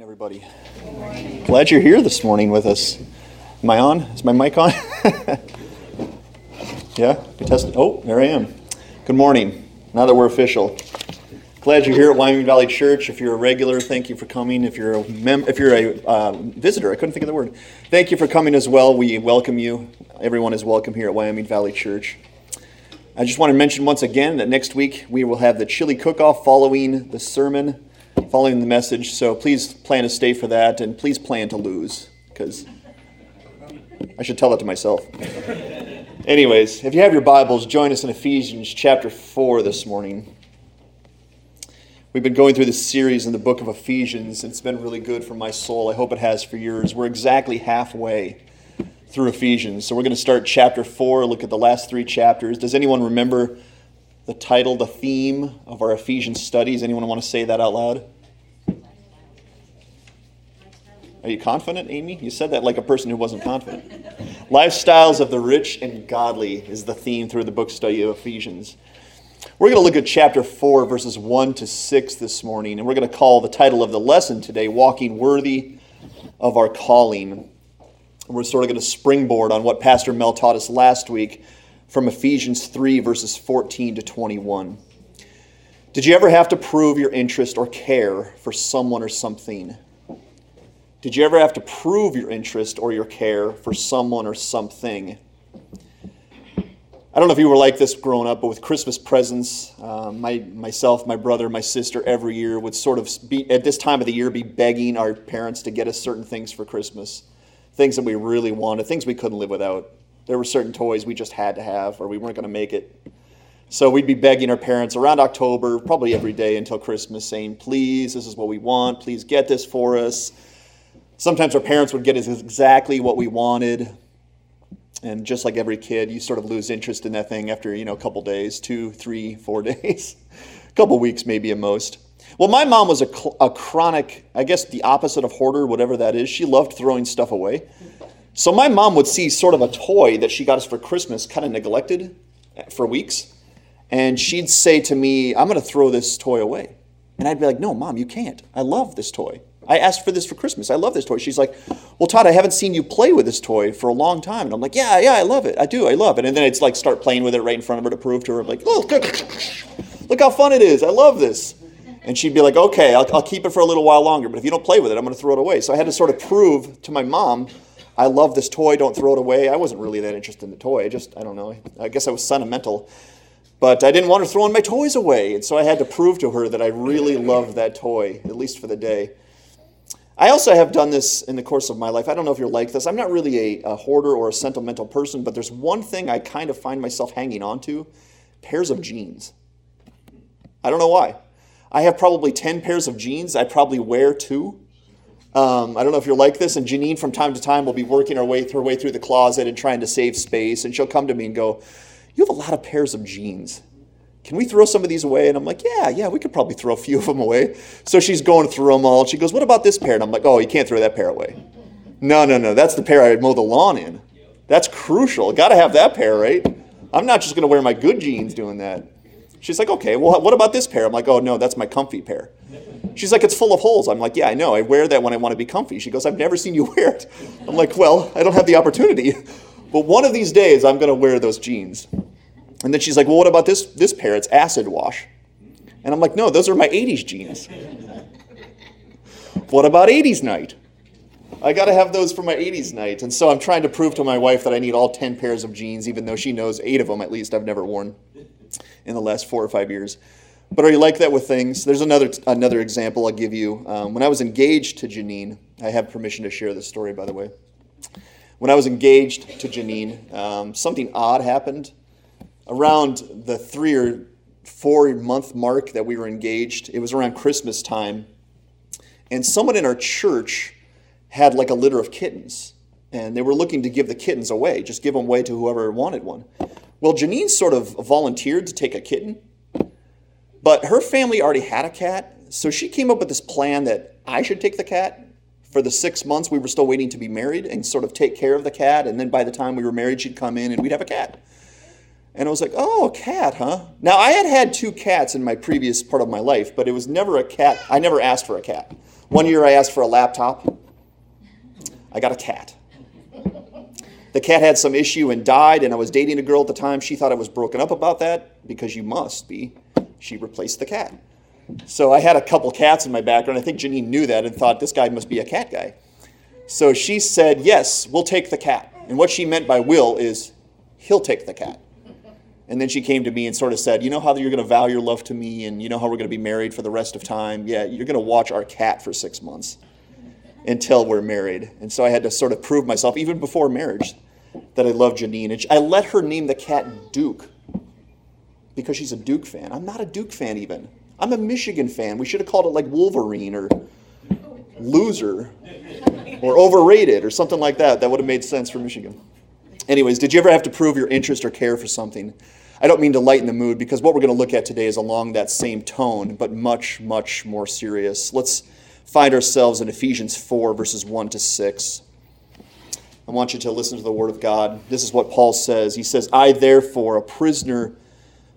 Everybody, glad you're here this morning with us. Am I on? Is my mic on? yeah, test. Oh, there I am. Good morning. Now that we're official, glad you're here at Wyoming Valley Church. If you're a regular, thank you for coming. If you're a mem- if you're a uh, visitor, I couldn't think of the word. Thank you for coming as well. We welcome you. Everyone is welcome here at Wyoming Valley Church. I just want to mention once again that next week we will have the chili cook-off following the sermon following the message. So please plan to stay for that, and please plan to lose, because I should tell that to myself. Anyways, if you have your Bibles, join us in Ephesians chapter 4 this morning. We've been going through this series in the book of Ephesians. And it's been really good for my soul. I hope it has for yours. We're exactly halfway through Ephesians. So we're going to start chapter 4, look at the last three chapters. Does anyone remember the title, the theme of our Ephesians studies? Anyone want to say that out loud? Are you confident, Amy? You said that like a person who wasn't confident. Lifestyles of the rich and godly is the theme through the book study of Ephesians. We're going to look at chapter 4, verses 1 to 6 this morning, and we're going to call the title of the lesson today, Walking Worthy of Our Calling. And we're sort of going to springboard on what Pastor Mel taught us last week from Ephesians 3, verses 14 to 21. Did you ever have to prove your interest or care for someone or something? Did you ever have to prove your interest or your care for someone or something? I don't know if you were like this growing up, but with Christmas presents, uh, my, myself, my brother, my sister, every year would sort of be, at this time of the year, be begging our parents to get us certain things for Christmas. Things that we really wanted, things we couldn't live without. There were certain toys we just had to have, or we weren't going to make it. So we'd be begging our parents around October, probably every day until Christmas, saying, Please, this is what we want. Please get this for us Sometimes our parents would get us exactly what we wanted. And just like every kid, you sort of lose interest in that thing after, you know, a couple days, two, three, four days, a couple weeks maybe at most. Well, my mom was a, a chronic, I guess the opposite of hoarder, whatever that is. She loved throwing stuff away. So my mom would see sort of a toy that she got us for Christmas kind of neglected eh, for weeks. And she'd say to me, I'm going to throw this toy away. And I'd be like, No, mom, you can't. I love this toy. I asked for this for Christmas. I love this toy. She's like, Well, Todd, I haven't seen you play with this toy for a long time. And I'm like, Yeah, yeah, I love it. I do. I love it. And then it's like start playing with it right in front of her to prove to her, I'm like, Oh, look how fun it is. I love this. And she'd be like, Okay, I'll, I'll keep it for a little while longer. But if you don't play with it, I'm going to throw it away. So I had to sort of prove to my mom, I love this toy. Don't throw it away. I wasn't really that interested in the toy. I just, I don't know. I guess I was sentimental. But I didn't want her throwing my toys away. And so I had to prove to her that I really loved that toy, at least for the day. I also have done this in the course of my life. I don't know if you're like this. I'm not really a, a, hoarder or a sentimental person, but there's one thing I kind of find myself hanging on to pairs of jeans. I don't know why. I have probably 10 pairs of jeans. I probably wear two. Um, I don't know if you're like this, and Janine from time to time will be working her way, her way through the closet and trying to save space, and she'll come to me and go, You have a lot of pairs of jeans can we throw some of these away? And I'm like, yeah, yeah, we could probably throw a few of them away. So she's going through them all. She goes, what about this pair? And I'm like, oh, you can't throw that pair away. No, no, no, that's the pair I mow the lawn in. That's crucial. Got to have that pair, right? I'm not just going to wear my good jeans doing that. She's like, okay, well, what about this pair? I'm like, oh, no, that's my comfy pair. She's like, it's full of holes. I'm like, yeah, I know. I wear that when I want to be comfy. She goes, I've never seen you wear it. I'm like, well, I don't have the opportunity. But one of these days, I'm going to wear those jeans. And then she's like, well, what about this, this pair? It's acid wash. And I'm like, no, those are my 80s jeans. what about 80s night? I got to have those for my 80s night. And so I'm trying to prove to my wife that I need all 10 pairs of jeans, even though she knows eight of them at least I've never worn in the last four or five years. But are you like that with things? There's another, another example I'll give you. Um, when I was engaged to Janine, I have permission to share this story, by the way. When I was engaged to Janine, um, something odd happened around the three or four month mark that we were engaged, it was around Christmas time, and someone in our church had like a litter of kittens, and they were looking to give the kittens away, just give them away to whoever wanted one. Well, Janine sort of volunteered to take a kitten, but her family already had a cat, so she came up with this plan that I should take the cat. For the six months we were still waiting to be married and sort of take care of the cat, and then by the time we were married, she'd come in and we'd have a cat. And I was like, oh, a cat, huh? Now, I had had two cats in my previous part of my life, but it was never a cat. I never asked for a cat. One year I asked for a laptop. I got a cat. The cat had some issue and died, and I was dating a girl at the time. She thought I was broken up about that because you must be. She replaced the cat. So I had a couple cats in my background. I think Janine knew that and thought this guy must be a cat guy. So she said, Yes, we'll take the cat. And what she meant by will is, He'll take the cat. And then she came to me and sort of said, You know how you're going to vow your love to me and you know how we're going to be married for the rest of time? Yeah, you're going to watch our cat for six months until we're married. And so I had to sort of prove myself, even before marriage, that I love Janine. And I let her name the cat Duke because she's a Duke fan. I'm not a Duke fan, even. I'm a Michigan fan. We should have called it like Wolverine or Loser or Overrated or something like that. That would have made sense for Michigan. Anyways, did you ever have to prove your interest or care for something? I don't mean to lighten the mood because what we're going to look at today is along that same tone, but much, much more serious. Let's find ourselves in Ephesians 4, verses 1 to 6. I want you to listen to the Word of God. This is what Paul says. He says, I, therefore, a prisoner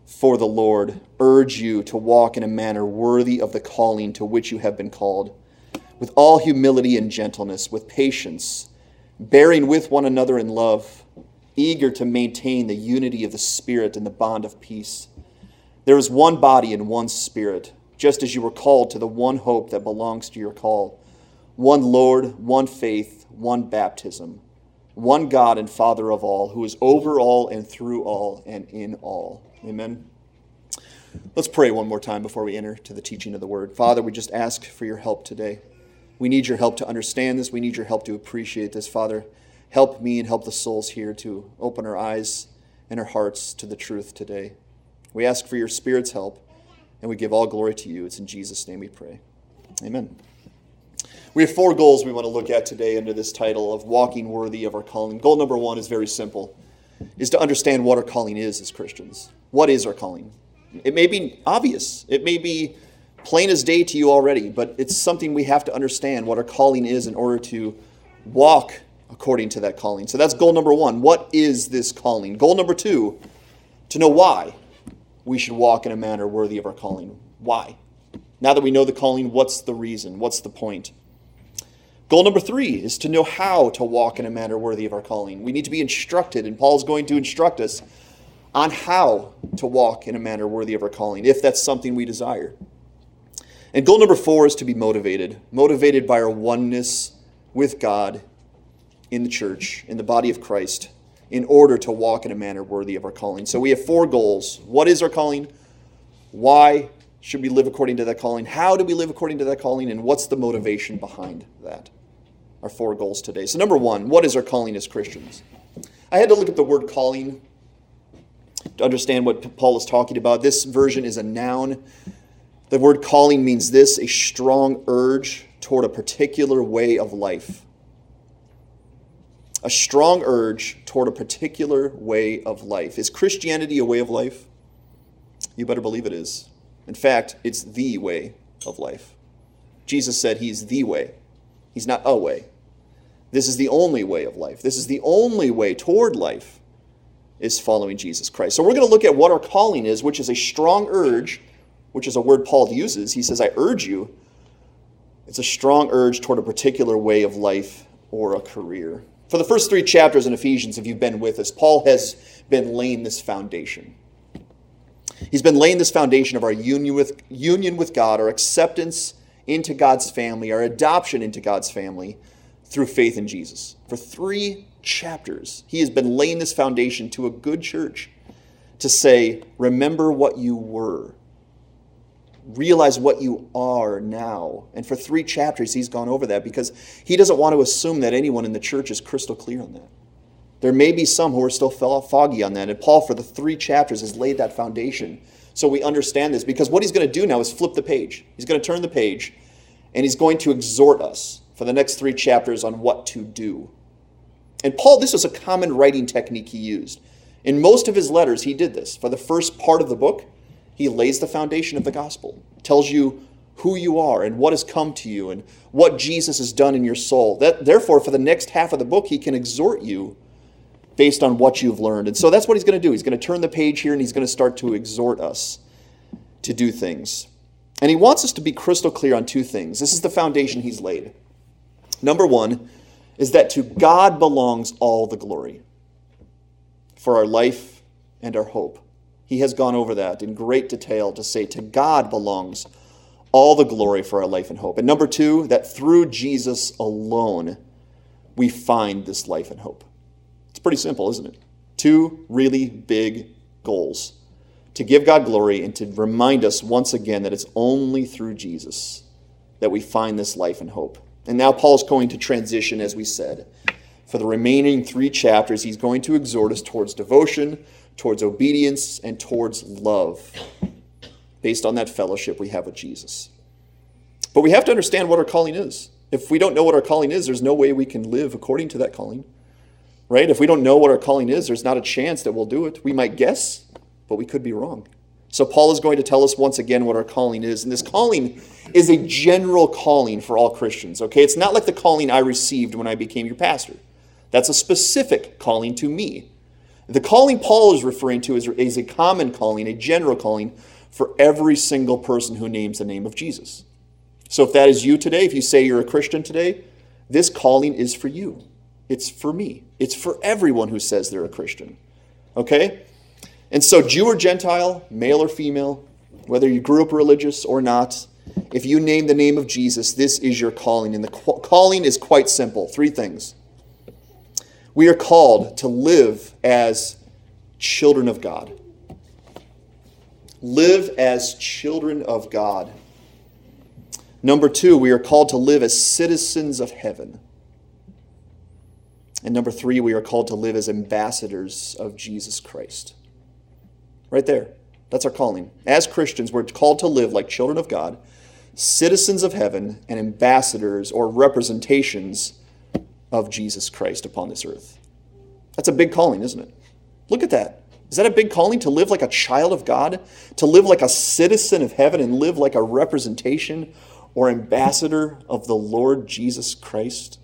for the Lord, urge you to walk in a manner worthy of the calling to which you have been called, with all humility and gentleness, with patience, bearing with one another in love, eager to maintain the unity of the Spirit and the bond of peace. There is one body and one Spirit just as you were called to the one hope that belongs to your call one Lord, one faith, one baptism, one God and Father of all, who is over all and through all and in all. Amen. Let's pray one more time before we enter to the teaching of the word. Father, we just ask for your help today. We need your help to understand this. We need your help to appreciate this. Father, help me and help the souls here to open our eyes and our hearts to the truth today. We ask for your Spirit's help and we give all glory to you. It's in Jesus' name we pray. Amen. We have four goals we want to look at today under this title of walking worthy of our calling. Goal number one is very simple, is to understand what our calling is as Christians. What is our calling? It may be obvious. It may be plain as day to you already, but it's something we have to understand what our calling is in order to walk according to that calling. So that's goal number one. What is this calling? Goal number two, to know why we should walk in a manner worthy of our calling. Why? Now that we know the calling, what's the reason? What's the point? Goal number three is to know how to walk in a manner worthy of our calling. We need to be instructed, and Paul's going to instruct us on how to walk in a manner worthy of our calling, if that's something we desire. And goal number four is to be motivated, motivated by our oneness with God in the church, in the body of Christ, in order to walk in a manner worthy of our calling. So we have four goals. What is our calling? Why should we live according to that calling? How do we live according to that calling? And what's the motivation behind that? Our four goals today. So, number one, what is our calling as Christians? I had to look at the word calling to understand what Paul is talking about. This version is a noun. The word calling means this a strong urge toward a particular way of life a strong urge toward a particular way of life. Is Christianity a way of life? You better believe it is. In fact, it's the way of life. Jesus said he's the way, he's not a way. This is the only way of life. This is the only way toward life is following Jesus Christ. So we're going to look at what our calling is, which is a strong urge, which is a word Paul uses. He says, I urge you. It's a strong urge toward a particular way of life or a career. For the first three chapters in Ephesians, if you've been with us, Paul has been laying this foundation. He's been laying this foundation of our union with, union with God, our acceptance into God's family, our adoption into God's family through faith in Jesus. For three chapters, he has been laying this foundation to a good church to say, remember what you were realize what you are now. And for three chapters, he's gone over that because he doesn't want to assume that anyone in the church is crystal clear on that. There may be some who are still foggy on that. And Paul, for the three chapters, has laid that foundation so we understand this because what he's going to do now is flip the page. He's going to turn the page and he's going to exhort us for the next three chapters on what to do. And Paul, this was a common writing technique he used. In most of his letters, he did this. For the first part of the book, he lays the foundation of the gospel, tells you who you are and what has come to you and what Jesus has done in your soul. That, therefore, for the next half of the book, he can exhort you based on what you've learned. And so that's what he's going to do. He's going to turn the page here and he's going to start to exhort us to do things. And he wants us to be crystal clear on two things. This is the foundation he's laid. Number one is that to God belongs all the glory for our life and our hope. He has gone over that in great detail to say to God belongs all the glory for our life and hope. And number two, that through Jesus alone, we find this life and hope. It's pretty simple, isn't it? Two really big goals to give God glory and to remind us once again that it's only through Jesus that we find this life and hope. And now Paul's going to transition, as we said. For the remaining three chapters, he's going to exhort us towards devotion, towards obedience, and towards love, based on that fellowship we have with Jesus. But we have to understand what our calling is. If we don't know what our calling is, there's no way we can live according to that calling. Right? If we don't know what our calling is, there's not a chance that we'll do it. We might guess, but we could be wrong. So, Paul is going to tell us once again what our calling is. And this calling is a general calling for all Christians, okay? It's not like the calling I received when I became your pastor. That's a specific calling to me. The calling Paul is referring to is, is a common calling, a general calling for every single person who names the name of Jesus. So, if that is you today, if you say you're a Christian today, this calling is for you. It's for me. It's for everyone who says they're a Christian. Okay? And so, Jew or Gentile, male or female, whether you grew up religious or not, if you name the name of Jesus, this is your calling. And the calling is quite simple three things. We are called to live as children of God. Live as children of God. Number two, we are called to live as citizens of heaven. And number three, we are called to live as ambassadors of Jesus Christ. Right there. That's our calling. As Christians, we're called to live like children of God, citizens of heaven, and ambassadors or representations of Jesus Christ upon this earth. That's a big calling, isn't it? Look at that. Is that a big calling to live like a child of God? To live like a citizen of heaven and live like a representation or ambassador of the Lord Jesus Christ?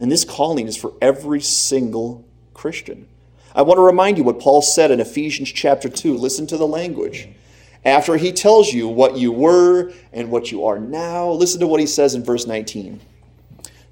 And this calling is for every single Christian. I want to remind you what Paul said in Ephesians chapter 2. Listen to the language. After he tells you what you were and what you are now, listen to what he says in verse 19.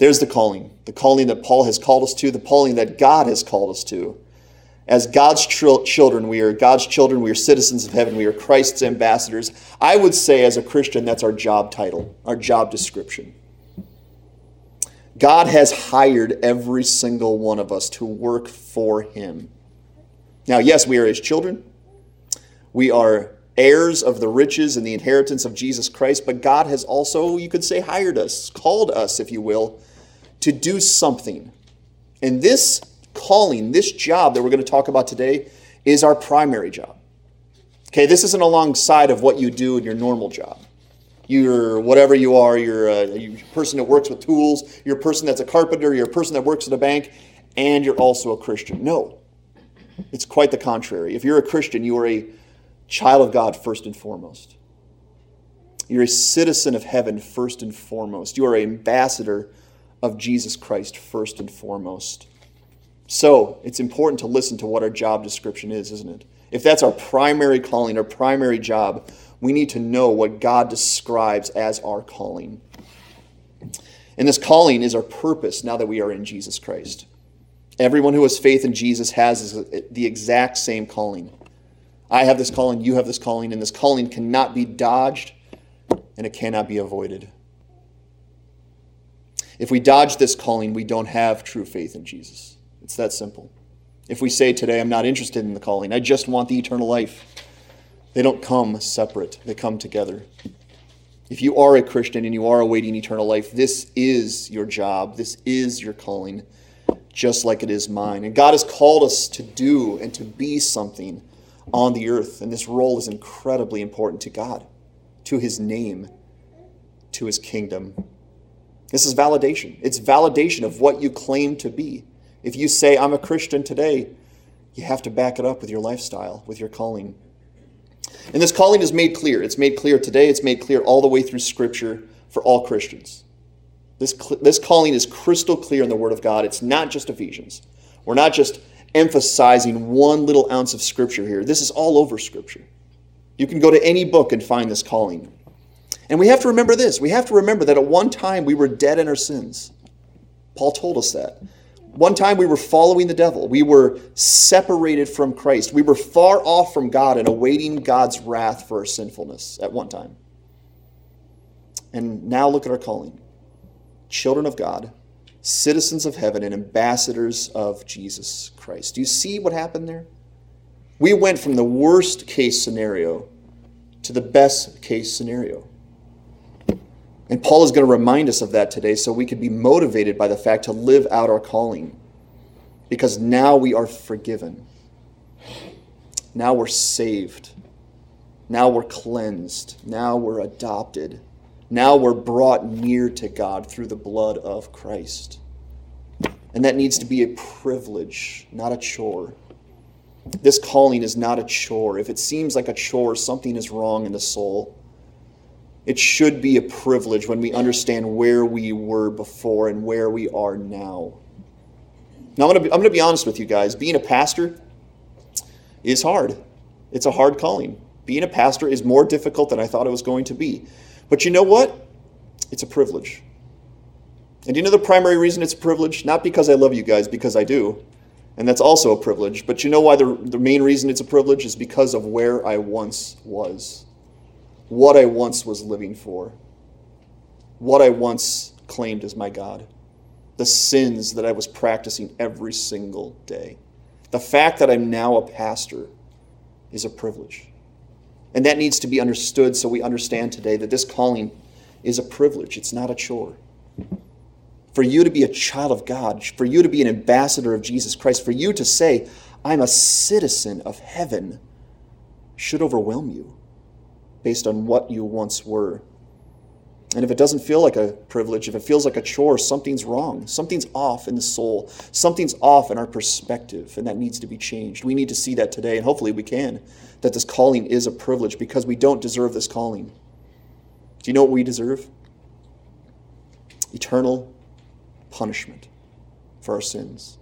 There's the calling, the calling that Paul has called us to, the calling that God has called us to. As God's children, we are God's children, we are citizens of heaven, we are Christ's ambassadors. I would say, as a Christian, that's our job title, our job description. God has hired every single one of us to work for Him. Now, yes, we are His children. We are heirs of the riches and the inheritance of Jesus Christ, but God has also, you could say, hired us, called us, if you will, to do something. And this calling, this job that we're going to talk about today, is our primary job. Okay, this isn't alongside of what you do in your normal job you're whatever you are, you're a, you're a person that works with tools, you're a person that's a carpenter, you're a person that works at a bank, and you're also a Christian. No, it's quite the contrary. If you're a Christian, you are a child of God first and foremost. You're a citizen of heaven first and foremost. You are an ambassador of Jesus Christ first and foremost. So it's important to listen to what our job description is, isn't it? If that's our primary calling, our primary job, we need to know what God describes as our calling. And this calling is our purpose now that we are in Jesus Christ. Everyone who has faith in Jesus has the exact same calling. I have this calling, you have this calling, and this calling cannot be dodged and it cannot be avoided. If we dodge this calling, we don't have true faith in Jesus. It's that simple. If we say today, I'm not interested in the calling, I just want the eternal life, they don't come separate, they come together. If you are a Christian and you are awaiting eternal life, this is your job, this is your calling, just like it is mine. And God has called us to do and to be something on the earth, and this role is incredibly important to God. to his name, to his kingdom. This is validation. It's validation of what you claim to be. If you say, I'm a Christian today, you have to back it up with your lifestyle, with your calling. And this calling is made clear. It's made clear today, it's made clear all the way through Scripture for all Christians. This, this calling is crystal clear in the Word of God. It's not just Ephesians. We're not just emphasizing one little ounce of Scripture here. This is all over Scripture. You can go to any book and find this calling. And we have to remember this. We have to remember that at one time we were dead in our sins. Paul told us that. One time we were following the devil. We were separated from Christ. We were far off from God and awaiting God's wrath for our sinfulness at one time. And now look at our calling children of God, citizens of heaven, and ambassadors of Jesus Christ. Do you see what happened there? We went from the worst case scenario to the best case scenario. And Paul is going to remind us of that today so we can be motivated by the fact to live out our calling. Because now we are forgiven. Now we're saved. Now we're cleansed. Now we're adopted. Now we're brought near to God through the blood of Christ. And that needs to be a privilege, not a chore. This calling is not a chore. If it seems like a chore, something is wrong in the soul. It should be a privilege when we understand where we were before and where we are now. Now, I'm going, to be, honest with you guys. Being a pastor is hard, it's a hard calling. Being a pastor is more difficult than I thought it was going to be. But you know what? It's a privilege. And you know the primary reason it's a privilege? Not because I love you guys, because I do. And that's also a privilege. But you know why the, the main reason it's a privilege is because of where I once was what I once was living for, what I once claimed as my God, the sins that I was practicing every single day. The fact that I'm now a pastor is a privilege. And that needs to be understood so we understand today that this calling is a privilege, it's not a chore. For you to be a child of God, for you to be an ambassador of Jesus Christ, for you to say, I'm a citizen of heaven, should overwhelm you based on what you once were. And if it doesn't feel like a privilege, if it feels like a chore, something's wrong. Something's off in the soul. Something's off in our perspective, and that needs to be changed. We need to see that today, and hopefully we can, that this calling is a privilege because we don't deserve this calling. Do you know what we deserve? Eternal punishment for our sins.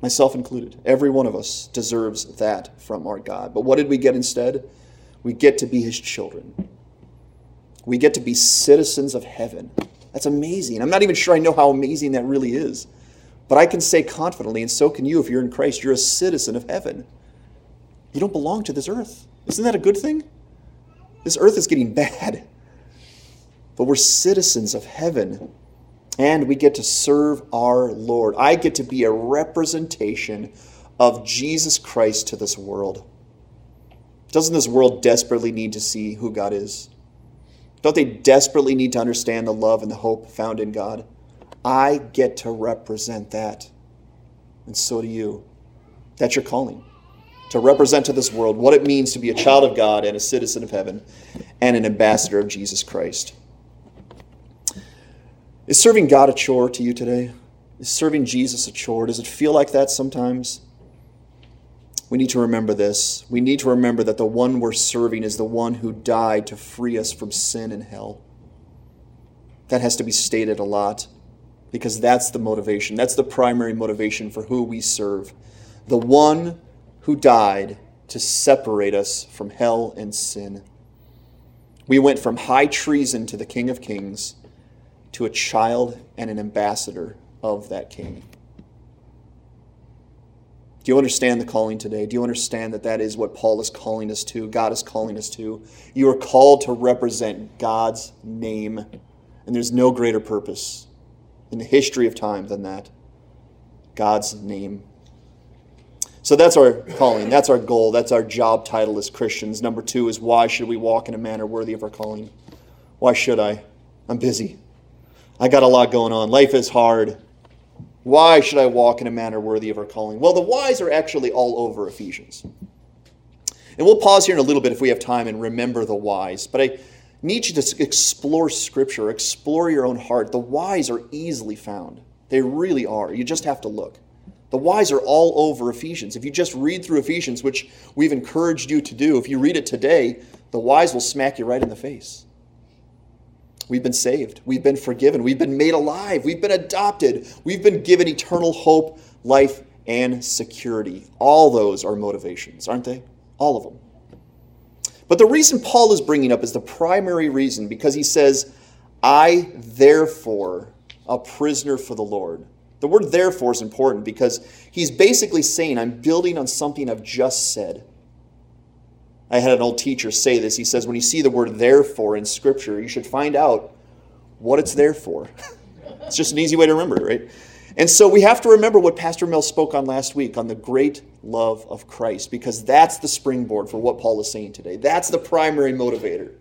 Myself included. Every one of us deserves that from our God. But what did we get instead? We get to be his children. We get to be citizens of heaven. That's amazing. I'm not even sure I know how amazing that really is. But I can say confidently, and so can you if you're in Christ, you're a citizen of heaven. You don't belong to this earth. Isn't that a good thing? This earth is getting bad. But we're citizens of heaven, and we get to serve our Lord. I get to be a representation of Jesus Christ to this world. Doesn't this world desperately need to see who God is? Don't they desperately need to understand the love and the hope found in God? I get to represent that. And so do you. That's your calling. To represent to this world what it means to be a child of God and a citizen of heaven and an ambassador of Jesus Christ. Is serving God a chore to you today? Is serving Jesus a chore? Does it feel like that sometimes? We need to remember this. We need to remember that the one we're serving is the one who died to free us from sin and hell. That has to be stated a lot because that's the motivation. That's the primary motivation for who we serve. The one who died to separate us from hell and sin. We went from high treason to the King of Kings to a child and an ambassador of that King. Do you understand the calling today? Do you understand that that is what Paul is calling us to? God is calling us to. You are called to represent God's name, and there's no greater purpose in the history of time than that God's name. So that's our calling. That's our goal. That's our job title as Christians. Number two is why should we walk in a manner worthy of our calling? Why should I? I'm busy. I got a lot going on. Life is hard. Why should I walk in a manner worthy of our calling? Well, the whys are actually all over Ephesians. And we'll pause here in a little bit if we have time and remember the whys. But I need you to explore Scripture, explore your own heart. The whys are easily found, they really are. You just have to look. The whys are all over Ephesians. If you just read through Ephesians, which we've encouraged you to do, if you read it today, the whys will smack you right in the face. We've been saved. We've been forgiven. We've been made alive. We've been adopted. We've been given eternal hope, life, and security. All those are motivations, aren't they? All of them. But the reason Paul is bringing up is the primary reason because he says, I therefore, a prisoner for the Lord. The word therefore is important because he's basically saying, I'm building on something I've just said. I had an old teacher say this. He says, when you see the word therefore in Scripture, you should find out what it's there for. it's just an easy way to remember it, right? And so we have to remember what Pastor Mel spoke on last week on the great love of Christ, because that's the springboard for what Paul is saying today. That's the primary motivator.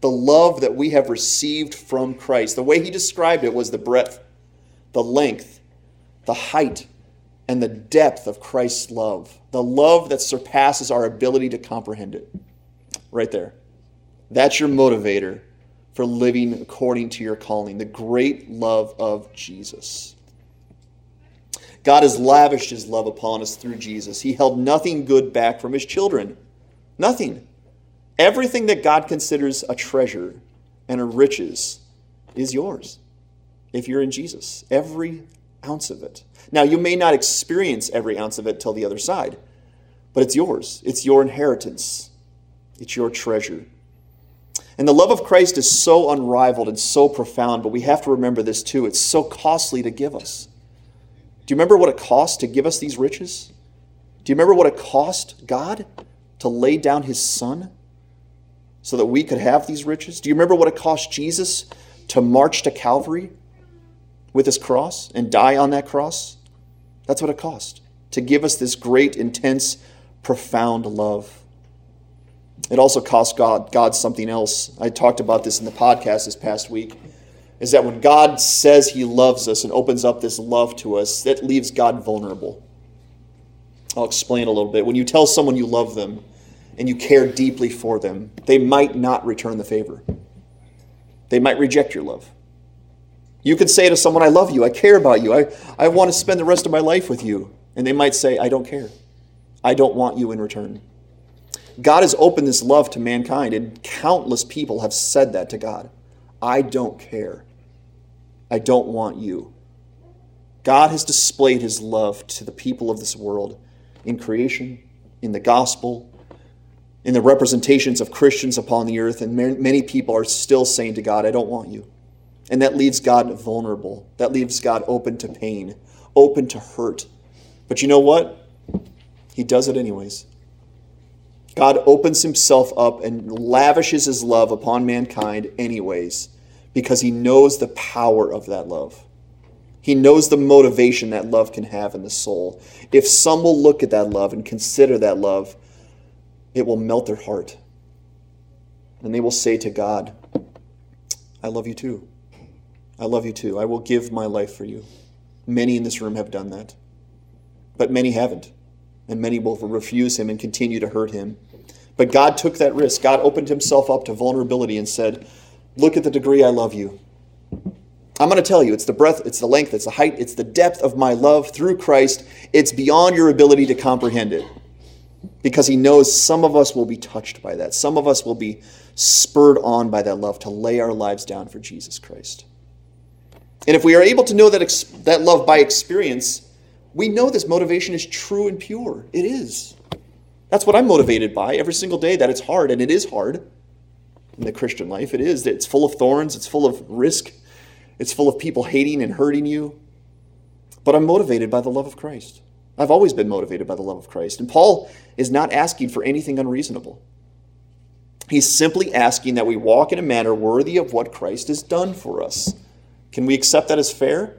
The love that we have received from Christ. The way he described it was the breadth, the length, the height and the depth of Christ's love, the love that surpasses our ability to comprehend it. Right there. That's your motivator for living according to your calling, the great love of Jesus. God has lavished his love upon us through Jesus. He held nothing good back from his children. Nothing. Everything that God considers a treasure and a riches is yours if you're in Jesus. Every ounce of it. Now, you may not experience every ounce of it till the other side, but it's yours. It's your inheritance, it's your treasure. And the love of Christ is so unrivaled and so profound, but we have to remember this too. It's so costly to give us. Do you remember what it cost to give us these riches? Do you remember what it cost God to lay down his son so that we could have these riches? Do you remember what it cost Jesus to march to Calvary with his cross and die on that cross? That's what it cost to give us this great, intense, profound love. It also cost God, God something else. I talked about this in the podcast this past week. Is that when God says He loves us and opens up this love to us, that leaves God vulnerable. I'll explain a little bit. When you tell someone you love them and you care deeply for them, they might not return the favor. They might reject your love. You could say to someone, I love you, I care about you, I, I want to spend the rest of my life with you. And they might say, I don't care. I don't want you in return. God has opened this love to mankind, and countless people have said that to God. I don't care. I don't want you. God has displayed his love to the people of this world in creation, in the gospel, in the representations of Christians upon the earth, and many people are still saying to God, I don't want you. And that leaves God vulnerable. That leaves God open to pain, open to hurt. But you know what? He does it anyways. God opens himself up and lavishes his love upon mankind anyways because he knows the power of that love. He knows the motivation that love can have in the soul. If some will look at that love and consider that love, it will melt their heart. And they will say to God, I love you too. I love you too. I will give my life for you. Many in this room have done that, but many haven't. And many will refuse him and continue to hurt him. But God took that risk. God opened himself up to vulnerability and said, Look at the degree I love you. I'm going to tell you, it's the breadth, it's the length, it's the height, it's the depth of my love through Christ. It's beyond your ability to comprehend it. Because he knows some of us will be touched by that. Some of us will be spurred on by that love to lay our lives down for Jesus Christ. And if we are able to know that, ex- that love by experience, we know this motivation is true and pure. It is. That's what I'm motivated by every single day, that it's hard, and it is hard in the Christian life. It is. That it's full of thorns, it's full of risk, it's full of people hating and hurting you. But I'm motivated by the love of Christ. I've always been motivated by the love of Christ. And Paul is not asking for anything unreasonable. He's simply asking that we walk in a manner worthy of what Christ has done for us. Can we accept that as fair?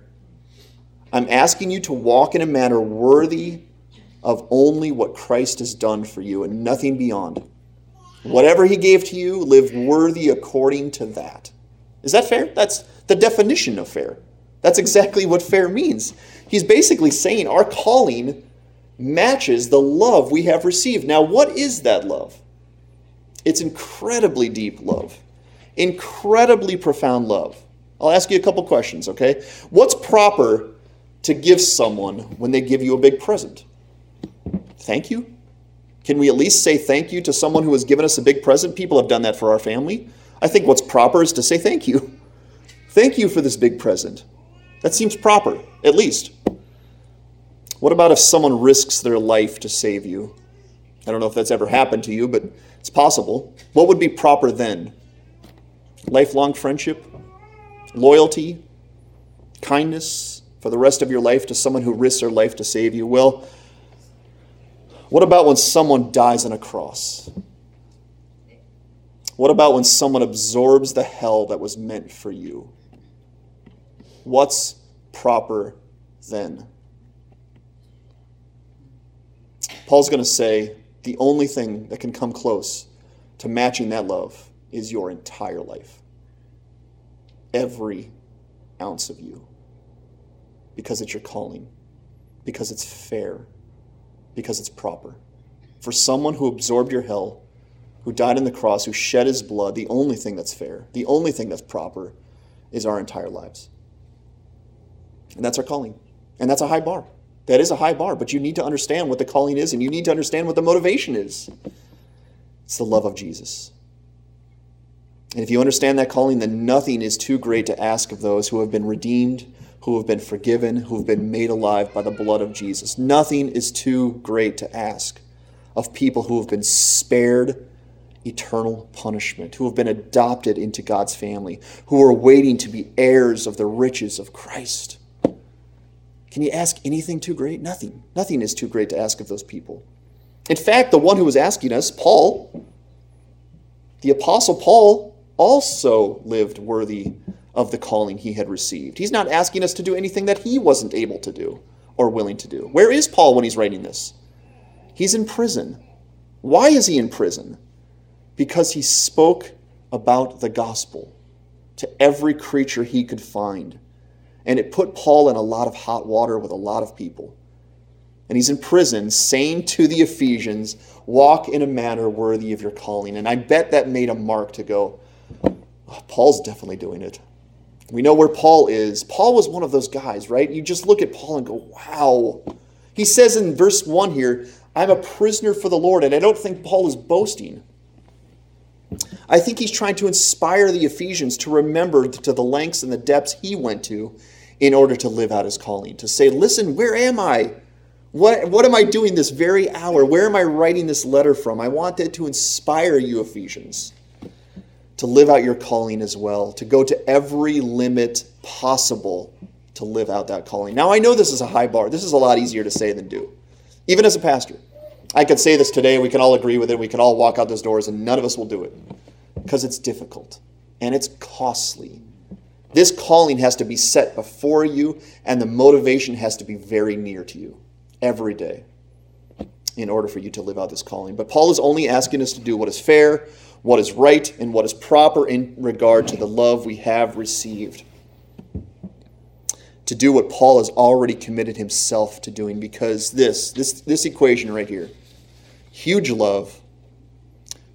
I'm asking you to walk in a manner worthy of only what Christ has done for you and nothing beyond. Whatever he gave to you, live worthy according to that. Is that fair? That's the definition of fair. That's exactly what fair means. He's basically saying our calling matches the love we have received. Now, what is that love? It's incredibly deep love, incredibly profound love. I'll ask you a couple questions, okay? What's proper to give someone when they give you a big present? Thank you? Can we at least say thank you to someone who has given us a big present? People have done that for our family. I think what's proper is to say thank you. Thank you for this big present. That seems proper, at least. What about if someone risks their life to save you? I don't know if that's ever happened to you, but it's possible. What would be proper then? Lifelong friendship? Loyalty? Kindness for the rest of your life to someone who risks their life to save you? Well, what about when someone dies on a cross? What about when someone absorbs the hell that was meant for you? What's proper then? Paul's going to say the only thing that can come close to matching that love is your entire life. Every ounce of you. Because it's your calling, because it's fair, because it's proper. For someone who absorbed your hell, who died on the cross, who shed his blood, the only thing that's fair, the only thing that's proper is our entire lives. And that's our calling. And that's a high bar. That is a high bar, but you need to understand what the calling is and you need to understand what the motivation is. It's the love of Jesus. And if you understand that calling, then nothing is too great to ask of those who have been redeemed, who have been forgiven, who have been made alive by the blood of Jesus. Nothing is too great to ask of people who have been spared eternal punishment, who have been adopted into God's family, who are waiting to be heirs of the riches of Christ. Can you ask anything too great? Nothing. Nothing is too great to ask of those people. In fact, the one who was asking us, Paul, the Apostle Paul, also lived worthy of the calling he had received. He's not asking us to do anything that he wasn't able to do or willing to do. Where is Paul when he's writing this? He's in prison. Why is he in prison? Because he spoke about the gospel to every creature he could find and it put Paul in a lot of hot water with a lot of people. And he's in prison saying to the Ephesians, Walk in a manner worthy of your calling. And I bet that made a mark to go, oh, Paul's definitely doing it. We know where Paul is. Paul was one of those guys, right? You just look at Paul and go, wow. He says in verse 1 here, I'm a prisoner for the Lord. And I don't think Paul is boasting. I think he's trying to inspire the Ephesians to remember to the lengths and the depths he went to in order to live out his calling. To say, listen, where am I? What, what am I doing this very hour? Where am I writing this letter from? I want it to inspire you, Ephesians, to live out your calling as well, to go to every limit possible to live out that calling. Now, I know this is a high bar. This is a lot easier to say than do, even as a pastor. I could say this today, we can all agree with it, we can all walk out those doors, and none of us will do it because it's difficult and it's costly this calling has to be set before you, and the motivation has to be very near to you every day in order for you to live out this calling. But Paul is only asking us to do what is fair, what is right, and what is proper in regard to the love we have received. To do what Paul has already committed himself to doing, because this, this, this equation right here, huge love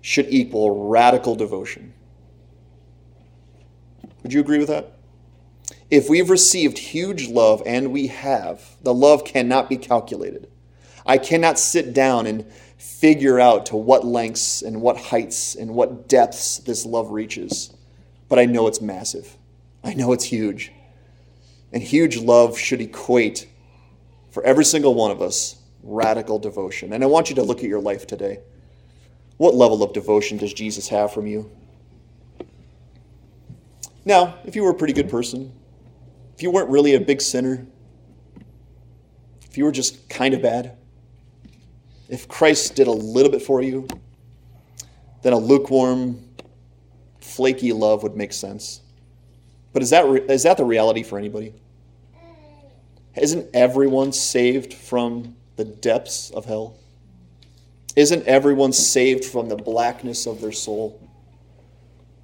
should equal radical devotion. Would you agree with that? If we've received huge love, and we have, the love cannot be calculated. I cannot sit down and figure out to what lengths and what heights and what depths this love reaches. But I know it's massive. I know it's huge. And huge love should equate for every single one of us radical devotion. And I want you to look at your life today. What level of devotion does Jesus have from you? Now, if you were a pretty good person, if you weren't really a big sinner, if you were just kind of bad, if Christ did a little bit for you, then a lukewarm, flaky love would make sense. But is that, re- is that the reality for anybody? Isn't everyone saved from the depths of hell? Isn't everyone saved from the blackness of their soul?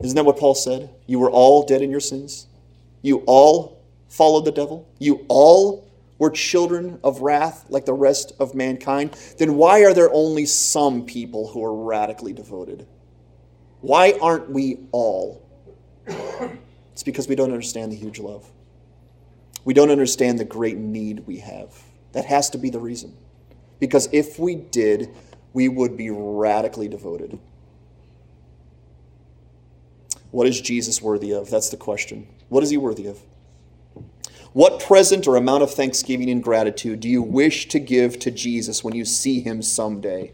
Isn't that what Paul said? You were all dead in your sins. You all followed the devil. You all We're children of wrath like the rest of mankind. Then why are there only some people who are radically devoted? Why aren't we all? It's because we don't understand the huge love. We don't understand the great need we have. That has to be the reason. Because if we did, we would be radically devoted. What is Jesus worthy of? That's the question. What is he worthy of? What present or amount of thanksgiving and gratitude do you wish to give to Jesus when you see him someday?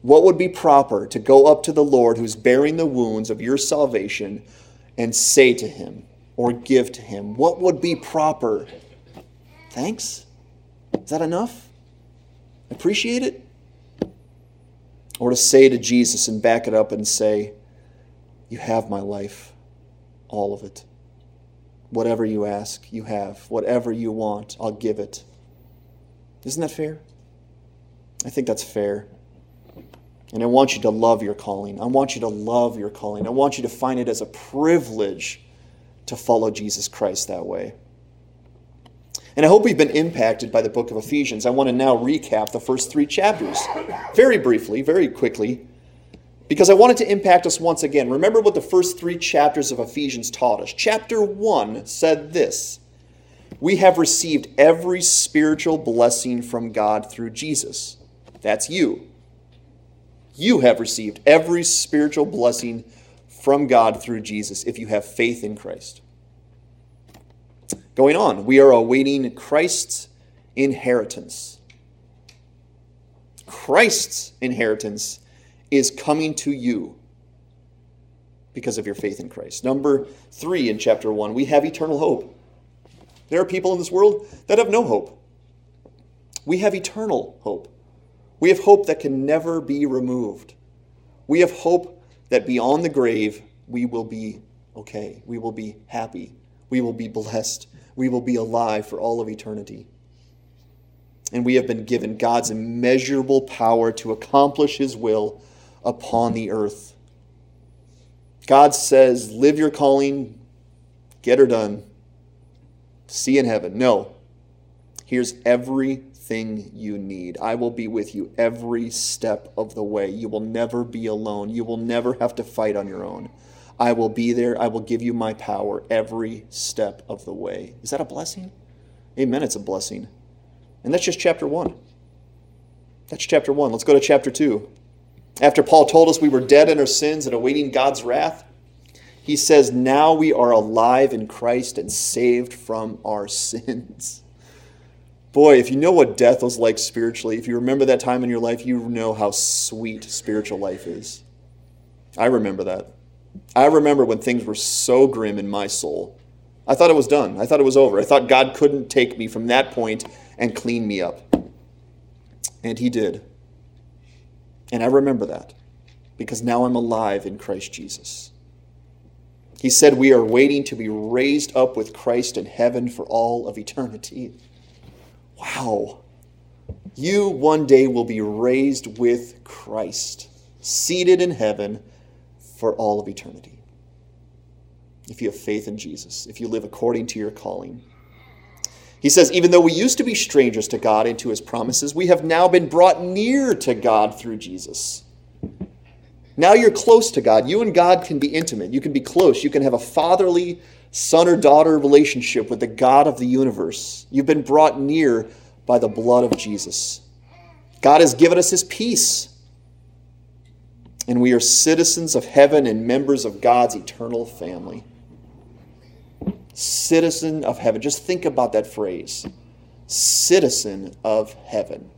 What would be proper to go up to the Lord who's bearing the wounds of your salvation and say to him or give to him? What would be proper? Thanks? Is that enough? Appreciate it? Or to say to Jesus and back it up and say, You have my life, all of it. Whatever you ask, you have. Whatever you want, I'll give it. Isn't that fair? I think that's fair. And I want you to love your calling. I want you to love your calling. I want you to find it as a privilege to follow Jesus Christ that way. And I hope we've been impacted by the book of Ephesians. I want to now recap the first three chapters very briefly, very quickly, because I wanted to impact us once again. Remember what the first three chapters of Ephesians taught us. Chapter 1 said this We have received every spiritual blessing from God through Jesus. That's you. You have received every spiritual blessing from God through Jesus if you have faith in Christ. Going on, we are awaiting Christ's inheritance. Christ's inheritance is coming to you because of your faith in Christ. Number three in chapter one, we have eternal hope. There are people in this world that have no hope. We have eternal hope. We have hope that can never be removed. We have hope that beyond the grave, we will be okay. We will be happy. We will be blessed. We will be alive for all of eternity. And we have been given God's immeasurable power to accomplish His will upon the earth. God says, Live your calling, get her done, see in heaven. No. Here's everything you need. I will be with you every step of the way. You will never be alone. You will never have to fight on your own. I will be there. I will give you my power every step of the way. Is that a blessing? Amen. It's a blessing. And that's just chapter one. That's chapter one. Let's go to chapter two. After Paul told us we were dead in our sins and awaiting God's wrath, he says, Now we are alive in Christ and saved from our sins. Boy, if you know what death was like spiritually, if you remember that time in your life, you know how sweet spiritual life is. I remember that. I remember when things were so grim in my soul. I thought it was done. I thought it was over. I thought God couldn't take me from that point and clean me up. And He did. And I remember that because now I'm alive in Christ Jesus. He said we are waiting to be raised up with Christ in heaven for all of eternity. Wow. You one day will be raised with Christ, seated in heaven for all of eternity. If you have faith in Jesus, if you live according to your calling. He says, even though we used to be strangers to God and to his promises, we have now been brought near to God through Jesus. Now you're close to God. You and God can be intimate. You can be close. You can have a fatherly son or daughter relationship with the God of the universe. You've been brought near by the blood of Jesus. God has given us his peace. And we are citizens of heaven and members of God's eternal family citizen of heaven. Just think about that phrase citizen of heaven.